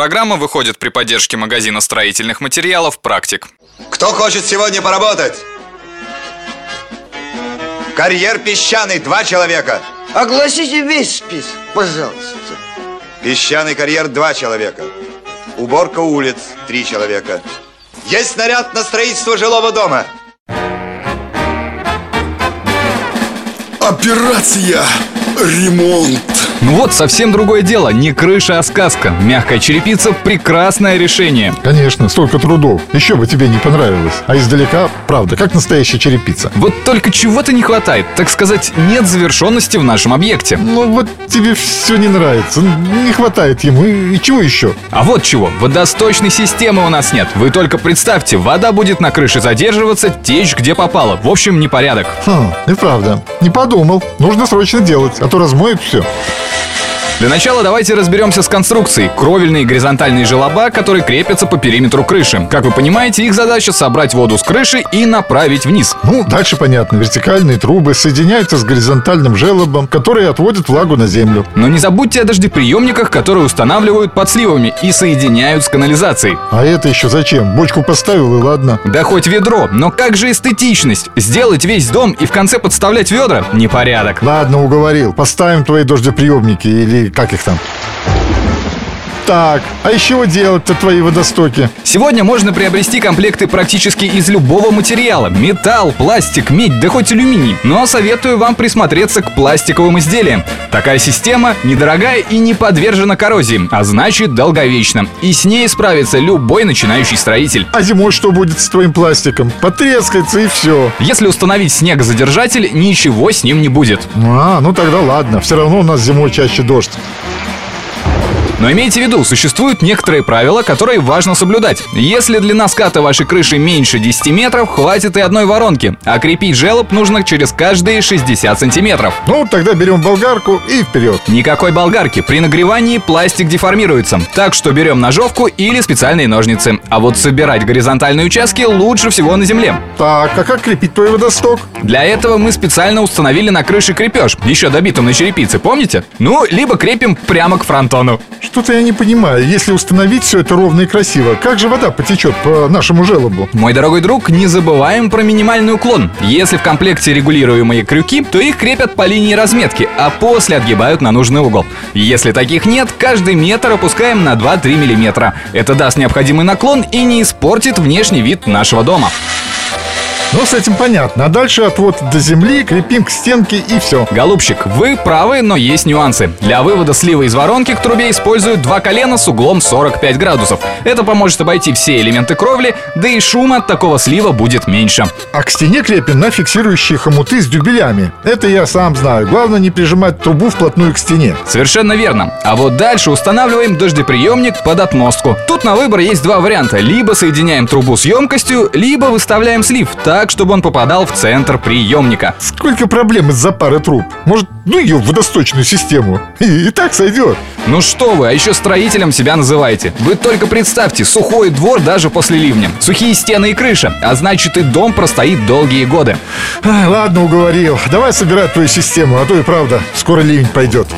программа выходит при поддержке магазина строительных материалов «Практик». Кто хочет сегодня поработать? Карьер песчаный, два человека. Огласите весь список, пожалуйста. Песчаный карьер, два человека. Уборка улиц, три человека. Есть снаряд на строительство жилого дома. Операция «Ремонт». Ну вот, совсем другое дело. Не крыша, а сказка. Мягкая черепица – прекрасное решение. Конечно, столько трудов. Еще бы тебе не понравилось. А издалека, правда, как настоящая черепица. Вот только чего-то не хватает. Так сказать, нет завершенности в нашем объекте. Ну вот тебе все не нравится. Не хватает ему. И, и чего еще? А вот чего. Водосточной системы у нас нет. Вы только представьте, вода будет на крыше задерживаться, течь где попало. В общем, непорядок. Хм, и правда. Не подумал. Нужно срочно делать, а то размоет все. Yeah. Для начала давайте разберемся с конструкцией. Кровельные горизонтальные желоба, которые крепятся по периметру крыши. Как вы понимаете, их задача собрать воду с крыши и направить вниз. Ну, дальше понятно. Вертикальные трубы соединяются с горизонтальным желобом, который отводит влагу на землю. Но не забудьте о дождеприемниках, которые устанавливают под сливами и соединяют с канализацией. А это еще зачем? Бочку поставил и ладно. Да хоть ведро, но как же эстетичность? Сделать весь дом и в конце подставлять ведра? Непорядок. Ладно, уговорил. Поставим твои дождеприемники или как их там? Так, а из чего делать-то твои водостоки? Сегодня можно приобрести комплекты практически из любого материала. Металл, пластик, медь, да хоть алюминий. Но советую вам присмотреться к пластиковым изделиям. Такая система недорогая и не подвержена коррозии, а значит долговечна. И с ней справится любой начинающий строитель. А зимой что будет с твоим пластиком? Потрескается и все. Если установить снегозадержатель, ничего с ним не будет. А, ну тогда ладно. Все равно у нас зимой чаще дождь. Но имейте в виду, существуют некоторые правила, которые важно соблюдать. Если длина ската вашей крыши меньше 10 метров, хватит и одной воронки, а крепить желоб нужно через каждые 60 сантиметров. Ну, тогда берем болгарку и вперед. Никакой болгарки. При нагревании пластик деформируется. Так что берем ножовку или специальные ножницы. А вот собирать горизонтальные участки лучше всего на земле. Так, а как крепить твой водосток? Для этого мы специально установили на крыше крепеж, еще добитым на черепице, помните? Ну, либо крепим прямо к фронтону. Что-то я не понимаю. Если установить все это ровно и красиво, как же вода потечет по нашему желобу? Мой дорогой друг, не забываем про минимальный уклон. Если в комплекте регулируемые крюки, то их крепят по линии разметки, а после отгибают на нужный угол. Если таких нет, каждый метр опускаем на 2-3 миллиметра. Это даст необходимый наклон и не испортит внешний вид нашего дома. Ну, с этим понятно. А дальше отвод до земли, крепим к стенке и все. Голубчик, вы правы, но есть нюансы. Для вывода слива из воронки к трубе используют два колена с углом 45 градусов. Это поможет обойти все элементы кровли, да и шума от такого слива будет меньше. А к стене крепим на фиксирующие хомуты с дюбелями. Это я сам знаю. Главное не прижимать трубу вплотную к стене. Совершенно верно. А вот дальше устанавливаем дождеприемник под отмостку. Тут на выбор есть два варианта. Либо соединяем трубу с емкостью, либо выставляем слив так, чтобы он попадал в центр приемника. Сколько проблем из-за пары труб. Может, ну ее в водосточную систему. И, и так сойдет. Ну что вы, а еще строителем себя называете. Вы только представьте, сухой двор даже после ливня. Сухие стены и крыша, а значит и дом простоит долгие годы. Ладно, уговорил. Давай собирать твою систему, а то и правда, скоро ливень пойдет.